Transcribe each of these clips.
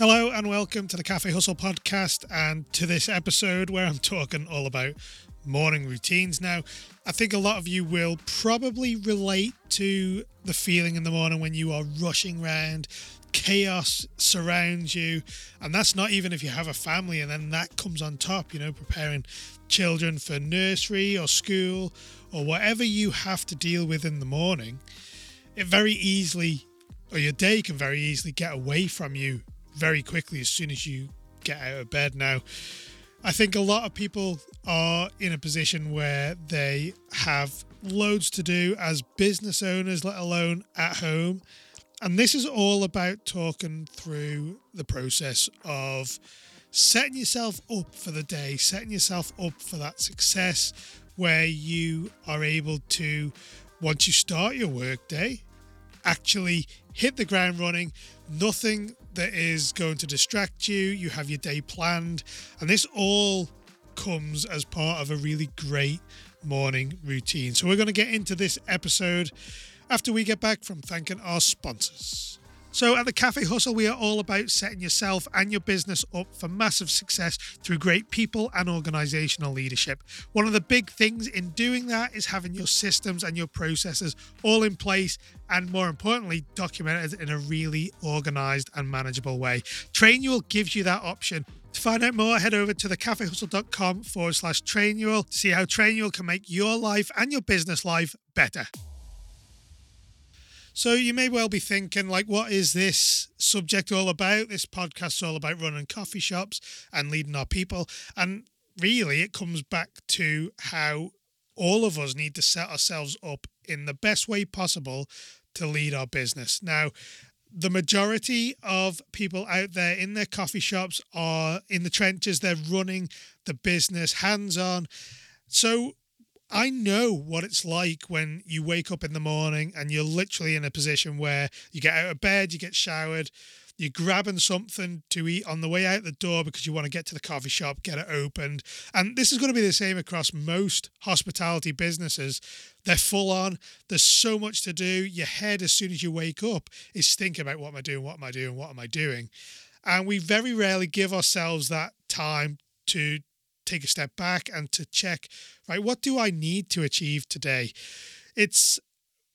Hello and welcome to the Cafe Hustle podcast and to this episode where I'm talking all about morning routines. Now, I think a lot of you will probably relate to the feeling in the morning when you are rushing around, chaos surrounds you, and that's not even if you have a family, and then that comes on top, you know, preparing children for nursery or school or whatever you have to deal with in the morning. It very easily, or your day can very easily get away from you very quickly as soon as you get out of bed. Now, I think a lot of people are in a position where they have loads to do as business owners, let alone at home. And this is all about talking through the process of setting yourself up for the day, setting yourself up for that success where you are able to, once you start your workday, actually hit the ground running. Nothing that is going to distract you. You have your day planned. And this all comes as part of a really great morning routine. So, we're going to get into this episode after we get back from thanking our sponsors. So, at the Cafe Hustle, we are all about setting yourself and your business up for massive success through great people and organizational leadership. One of the big things in doing that is having your systems and your processes all in place and, more importantly, documented in a really organized and manageable way. Trainual gives you that option. To find out more, head over to thecafehustle.com forward slash Trainual to see how Trainual can make your life and your business life better. So you may well be thinking, like, what is this subject all about? This podcast's all about running coffee shops and leading our people. And really, it comes back to how all of us need to set ourselves up in the best way possible to lead our business. Now, the majority of people out there in their coffee shops are in the trenches, they're running the business hands on. So I know what it's like when you wake up in the morning and you're literally in a position where you get out of bed, you get showered, you're grabbing something to eat on the way out the door because you want to get to the coffee shop, get it opened. And this is going to be the same across most hospitality businesses. They're full on. There's so much to do. Your head, as soon as you wake up, is thinking about what am I doing? What am I doing? What am I doing? And we very rarely give ourselves that time to take a step back and to check, right, what do I need to achieve today? It's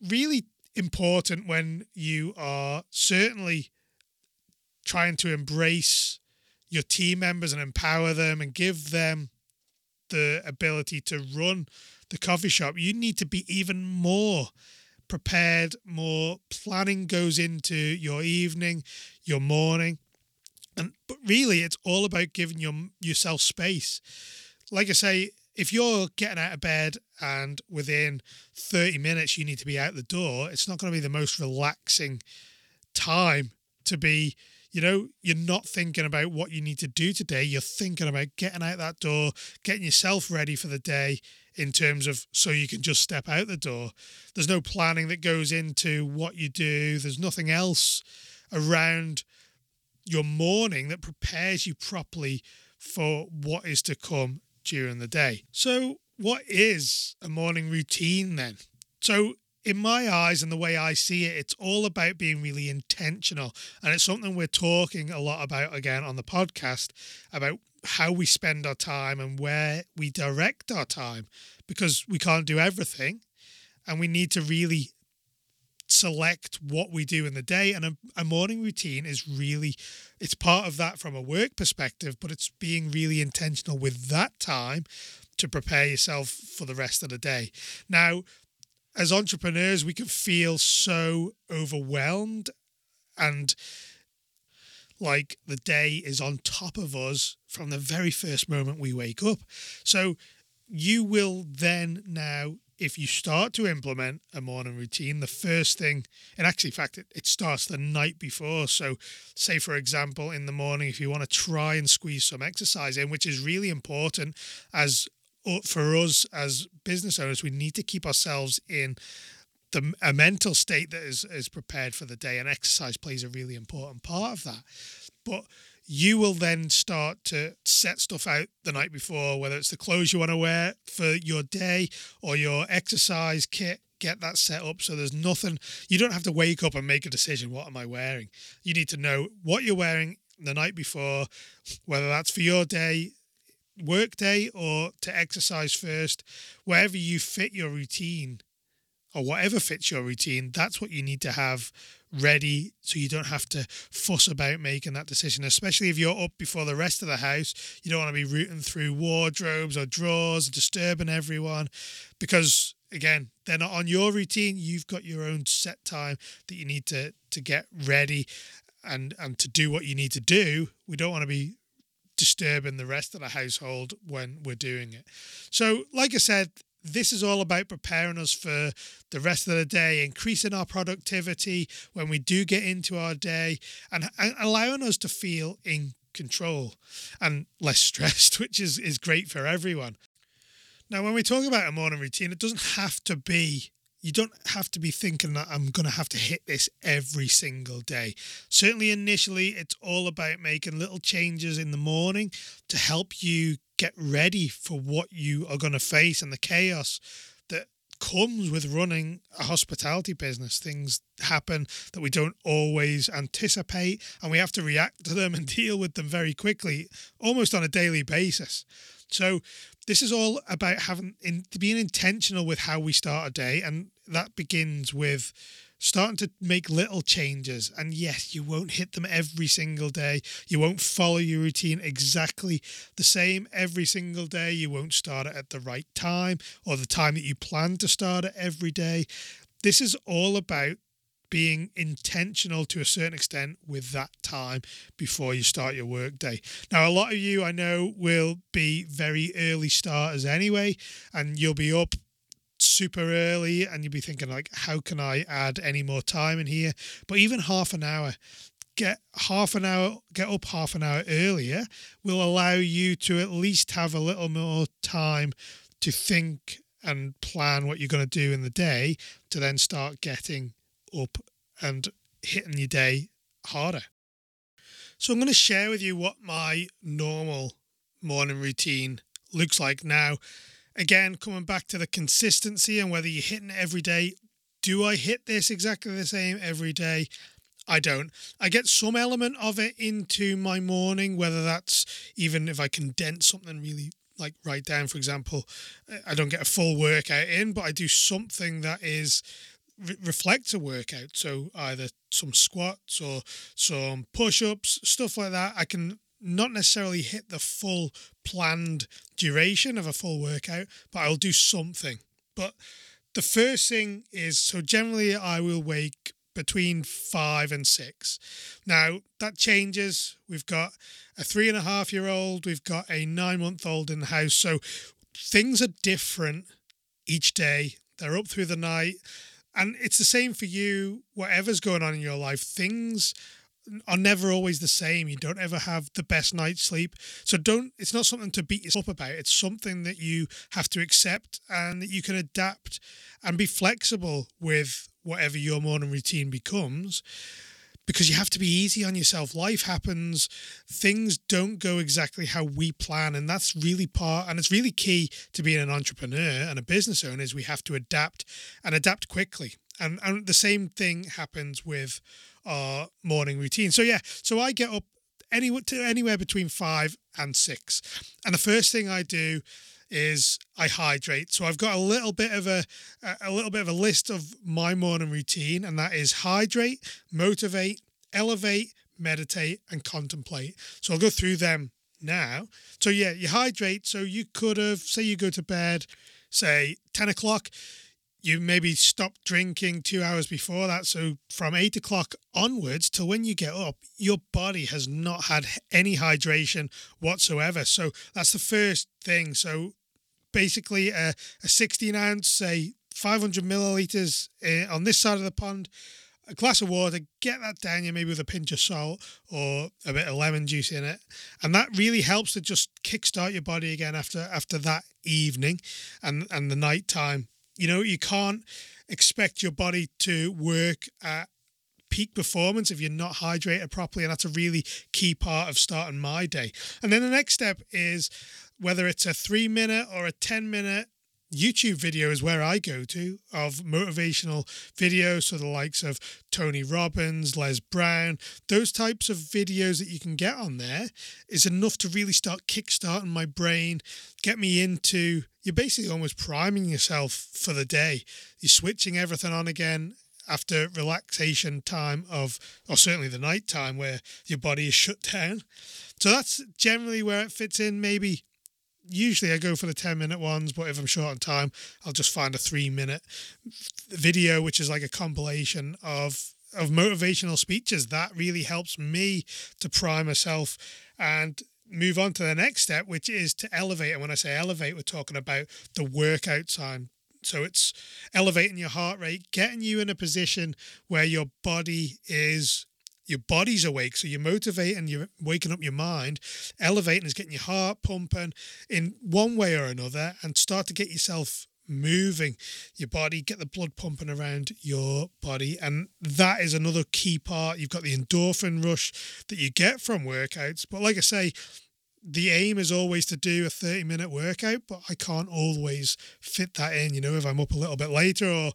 really important when you are certainly trying to embrace your team members and empower them and give them the ability to run the coffee shop. You need to be even more prepared, more planning goes into your evening, your morning. And but really, it's all about giving your yourself space. Like I say, if you're getting out of bed and within 30 minutes you need to be out the door, it's not going to be the most relaxing time to be. You know, you're not thinking about what you need to do today. You're thinking about getting out that door, getting yourself ready for the day in terms of so you can just step out the door. There's no planning that goes into what you do. There's nothing else around your morning that prepares you properly for what is to come during the day. So, what is a morning routine then? So, in my eyes and the way I see it, it's all about being really intentional. And it's something we're talking a lot about again on the podcast about how we spend our time and where we direct our time because we can't do everything. And we need to really select what we do in the day and a, a, morning routine is really it's part of that from a work perspective but it's being really intentional with that time to prepare yourself for the rest of the day. Now as entrepreneurs we can feel so overwhelmed and like the day is on top of us from the very first moment we wake up. So you will then now if you start to implement a morning routine, the first thing, and actually, in fact, it, it starts the night before. So, say, for example, in the morning, if you want to try and squeeze some exercise in, which is really important as for us as business owners, we need to keep ourselves in the, a mental state that is, is prepared for the day, and exercise plays a really important part of that. But you will then start to set stuff out the night before, whether it's the clothes you want to wear for your day or your exercise kit. Get that set up so there's nothing, you don't have to wake up and make a decision. What am I wearing? You need to know what you're wearing the night before, whether that's for your day, work day, or to exercise first, wherever you fit your routine or whatever fits your routine, that's what you need to have ready so you don't have to fuss about making that decision, especially if you're up before the rest of the house. You don't want to be rooting through wardrobes or drawers, disturbing everyone because again, they're not on your routine. You've got your own set time that you need to to get ready and and to do what you need to do. We don't want to be disturbing the rest of the household when we're doing it. So, like I said, this is all about preparing us for the rest of the day, increasing our productivity when we do get into our day, and, and allowing us to feel in control and less stressed, which is, is great for everyone. Now, when we talk about a morning routine, it doesn't have to be you don't have to be thinking that I'm going to have to hit this every single day. Certainly, initially, it's all about making little changes in the morning to help you get ready for what you are going to face and the chaos that comes with running a hospitality business. Things happen that we don't always anticipate, and we have to react to them and deal with them very quickly, almost on a daily basis. So, this is all about having in being intentional with how we start a day, and that begins with starting to make little changes. And yes, you won't hit them every single day. You won't follow your routine exactly the same every single day. You won't start it at the right time or the time that you plan to start it every day. This is all about being intentional to a certain extent with that time before you start your workday. Now, a lot of you I know will be very early starters anyway, and you'll be up super early and you'd be thinking like how can i add any more time in here? But even half an hour get half an hour get up half an hour earlier will allow you to at least have a little more time to think and plan what you're going to do in the day to then start getting up and hitting your day harder. So i'm going to share with you what my normal morning routine looks like now again, coming back to the consistency and whether you're hitting it every day. Do I hit this exactly the same every day? I don't. I get some element of it into my morning, whether that's even if I condense something really like write down, for example, I don't get a full workout in, but I do something that is re- reflects a workout. So either some squats or some push ups, stuff like that. I can not necessarily hit the full planned duration of a full workout, but I'll do something. But the first thing is so generally I will wake between five and six. Now that changes. We've got a three and a half year old, we've got a nine month old in the house. So things are different each day. They're up through the night. And it's the same for you, whatever's going on in your life. Things are never always the same. You don't ever have the best night's sleep. So don't it's not something to beat yourself up about. It's something that you have to accept and that you can adapt and be flexible with whatever your morning routine becomes because you have to be easy on yourself. Life happens, things don't go exactly how we plan, and that's really part and it's really key to being an entrepreneur and a business owner is we have to adapt and adapt quickly. And and the same thing happens with our morning routine. So yeah, so I get up anywhere to anywhere between five and six, and the first thing I do is I hydrate. So I've got a little bit of a a little bit of a list of my morning routine, and that is hydrate, motivate, elevate, meditate, and contemplate. So I'll go through them now. So yeah, you hydrate. So you could have say you go to bed, say ten o'clock you maybe stop drinking two hours before that. So from eight o'clock onwards to when you get up, your body has not had any hydration whatsoever. So that's the first thing. So basically, a, a 16 ounce, say 500 milliliters uh, on this side of the pond, a glass of water, get that down you maybe with a pinch of salt or a bit of lemon juice in it. And that really helps to just kickstart your body again after after that evening and, and the night time you know, you can't expect your body to work at peak performance if you're not hydrated properly. And that's a really key part of starting my day. And then the next step is whether it's a three minute or a 10 minute YouTube video is where I go to of motivational videos, so the likes of Tony Robbins, Les Brown, those types of videos that you can get on there is enough to really start kickstarting my brain, get me into. You're basically almost priming yourself for the day. You're switching everything on again after relaxation time of, or certainly the night time where your body is shut down. So that's generally where it fits in. Maybe usually I go for the 10 minute ones, but if I'm short on time, I'll just find a three minute video, which is like a compilation of of motivational speeches. That really helps me to prime myself and move on to the next step, which is to elevate. And when I say elevate, we're talking about the workout time. So it's elevating your heart rate, getting you in a position where your body is your body's awake. So you're motivating, you're waking up your mind, elevating is getting your heart pumping in one way or another, and start to get yourself moving your body, get the blood pumping around your body. And that is another key part. You've got the endorphin rush that you get from workouts. But like I say, the aim is always to do a 30 minute workout, but I can't always fit that in. You know, if I'm up a little bit later or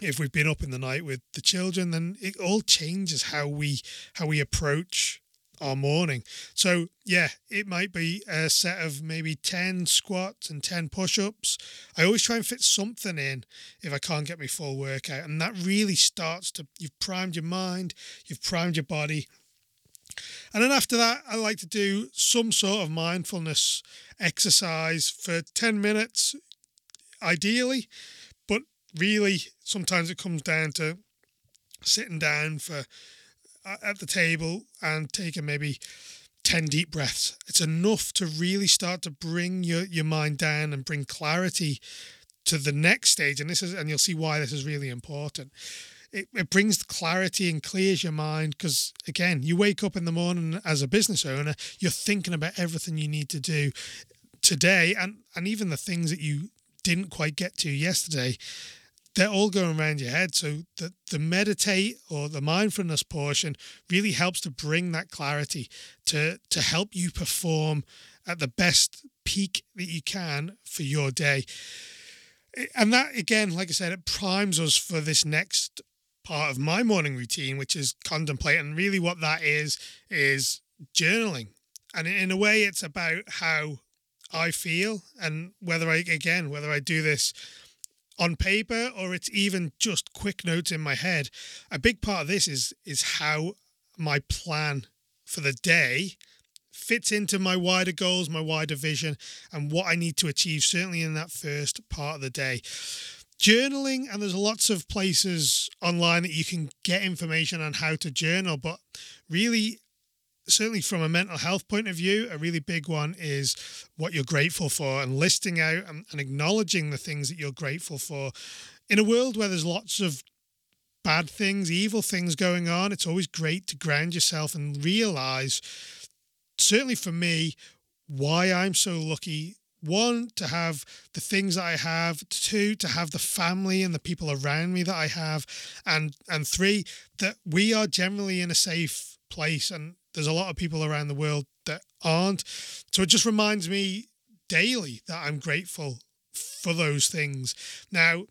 if we've been up in the night with the children, then it all changes how we how we approach our morning. So yeah, it might be a set of maybe 10 squats and 10 push-ups. I always try and fit something in if I can't get my full workout. And that really starts to you've primed your mind, you've primed your body. And then after that, I like to do some sort of mindfulness exercise for 10 minutes, ideally really sometimes it comes down to sitting down for at the table and taking maybe 10 deep breaths. It's enough to really start to bring your, your mind down and bring clarity to the next stage. And this is and you'll see why this is really important. It, it brings clarity and clears your mind because again you wake up in the morning as a business owner you're thinking about everything you need to do today. And and even the things that you didn't quite get to yesterday they're all going around your head. So the, the meditate or the mindfulness portion really helps to bring that clarity to to help you perform at the best peak that you can for your day. And that again, like I said, it primes us for this next part of my morning routine, which is contemplate. And really what that is is journaling. And in a way it's about how I feel and whether I again, whether I do this on paper or it's even just quick notes in my head. A big part of this is is how my plan for the day fits into my wider goals, my wider vision, and what I need to achieve, certainly in that first part of the day. Journaling, and there's lots of places online that you can get information on how to journal, but really certainly from a mental health point of view, a really big one is what you're grateful for and listing out and, and, acknowledging the things that you're grateful for. In a world where there's lots of bad things, evil things going on, it's always great to ground yourself and realize, certainly for me, why I'm so lucky. One, to have the things that I have. Two, to have the family and the people around me that I have. And and three, that we are generally in a safe place. And there's a lot of people around the world that aren't. So it just reminds me daily that I'm grateful for those things. Now,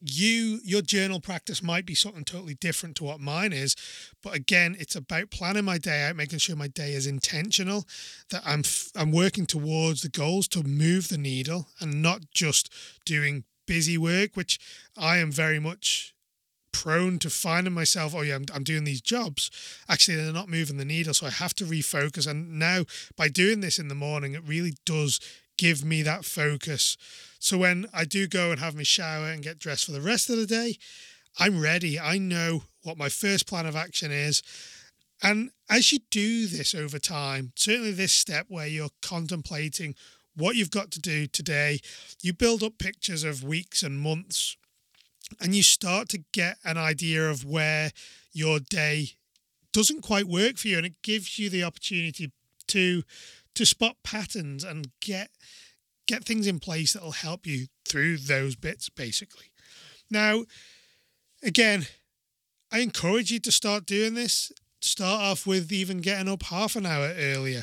you your journal practice might be something totally different to what mine is but again it's about planning my day out making sure my day is intentional that i'm i'm working towards the goals to move the needle and not just doing busy work which i am very much prone to finding myself, oh yeah, I'm, I'm doing these jobs. Actually, they're not moving the needle. So I have to refocus. And now by doing this in the morning, it really does give me that focus. So when I do go and have my shower and get dressed for the rest of the day, I'm ready. I know what my first plan of action is. And as you do this over time, certainly this step where you're contemplating what you've got to do today, you build up pictures of weeks and months and you start to get an idea of where your day doesn't quite work for you and it gives you the opportunity to to spot patterns and get get things in place that'll help you through those bits basically now again i encourage you to start doing this start off with even getting up half an hour earlier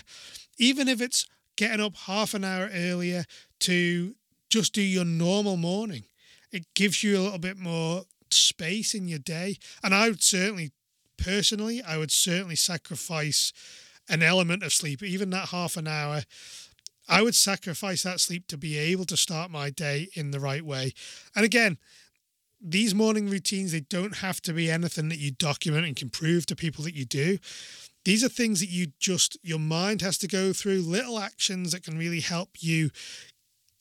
even if it's getting up half an hour earlier to just do your normal morning. It gives you a little bit more space in your day. And I would certainly, personally, I would certainly sacrifice an element of sleep, even that half an hour. I would sacrifice that sleep to be able to start my day in the right way. And again, these morning routines, they don't have to be anything that you document and can prove to people that you do. These are things that you just, your mind has to go through, little actions that can really help you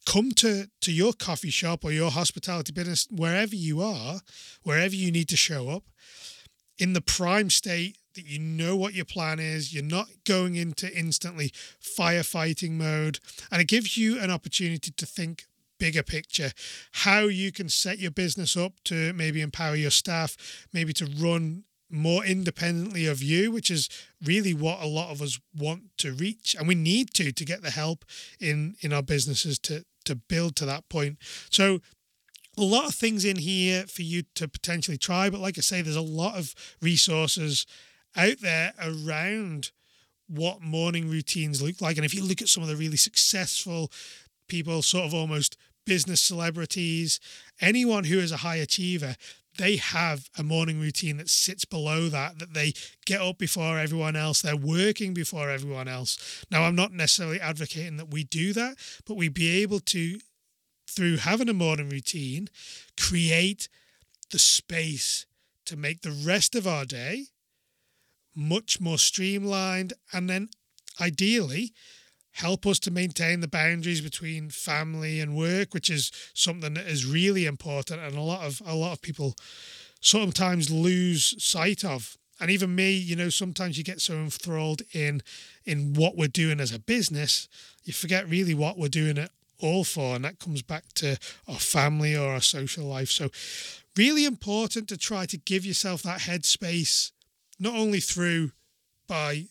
come to, to your coffee shop or your hospitality business, wherever you are, wherever you need to show up, in the prime state that you know what your plan is. You're not going into instantly firefighting mode. And it gives you an opportunity to think bigger picture, how you can set your business up to maybe empower your staff, maybe to run more independently of you, which is really what a lot of us want to reach, and we need to to get the help in in our businesses to to build to that point. So a lot of things in here for you to potentially try, but like I say, there's a lot of resources out there around what morning routines look like. And if you look at some of the really successful people, sort of almost business celebrities, anyone who is a high achiever, they have a morning routine that sits below that, that they get up before everyone else, they're working before everyone else. Now, I'm not necessarily advocating that we do that, but we be able to, through having a morning routine, create the space to make the rest of our day much more streamlined and then ideally help us to maintain the boundaries between family and work, which is something that is really important and a lot of a lot of people sometimes lose sight of. And even me, you know, sometimes you get so enthralled in in what we're doing as a business, you forget really what we're doing it all for. And that comes back to our family or our social life. So really important to try to give yourself that headspace, not only through by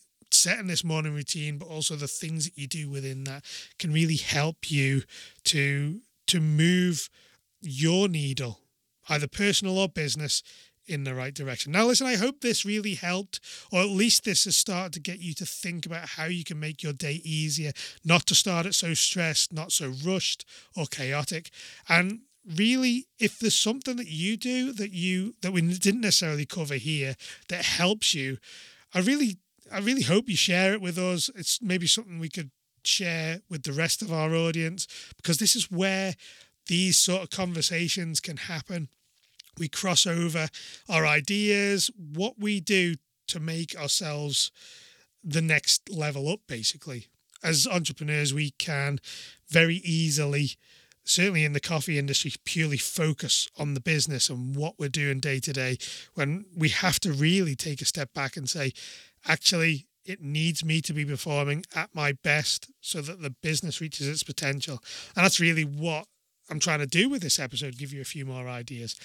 setting this morning routine, but also the things that you do within that can really help you to to move your needle, either personal or business, in the right direction. Now, listen, I hope this really helped, or at least this has started to get you to think about how you can make your day easier, not to start it so stressed, not so rushed or chaotic. And really, if there's something that you do that you that we didn't necessarily cover here that helps you, I really I really hope you share it with us. It's maybe something we could share with the rest of our audience because this is where these sort of conversations can happen. We cross over our ideas, what we do to make ourselves the next level up, basically. As entrepreneurs, we can very easily, certainly in the coffee industry, purely focus on the business and what we're doing day to day when we have to really take a step back and say, actually it needs me to be performing at my best so that the business reaches its potential. And that's really what I'm trying to do with this episode, give you a few more ideas.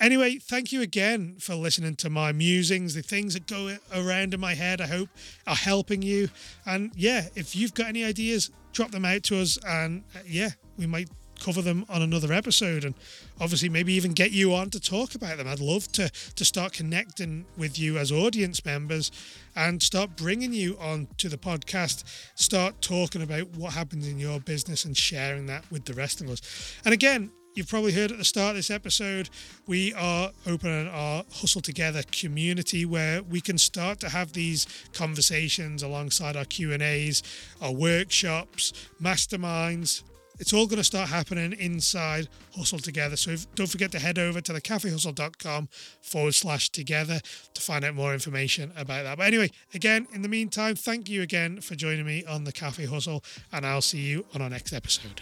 Anyway, thank you again for listening to my musings. The things that go around in my head, I hope, are helping you. And yeah, if you've got any ideas, drop them out to us. And uh, yeah, we might cover them on another episode and obviously maybe even get you on to talk about them. I'd love to to start connecting with you as audience members and start bringing you on to the podcast, start talking about what happens in your business and sharing that with the rest of us. And again, You've probably heard at the start of this episode, we are opening our Hustle Together community where we can start to have these conversations alongside our Q&As, our workshops, masterminds, it's all going to start happening inside Hustle Together. So if, don't forget to head over to thecafehustle.com forward slash together to find out more information about that. But anyway, again, in the meantime, thank you again for joining me on the Cafe Hustle, and I'll see you on our next episode.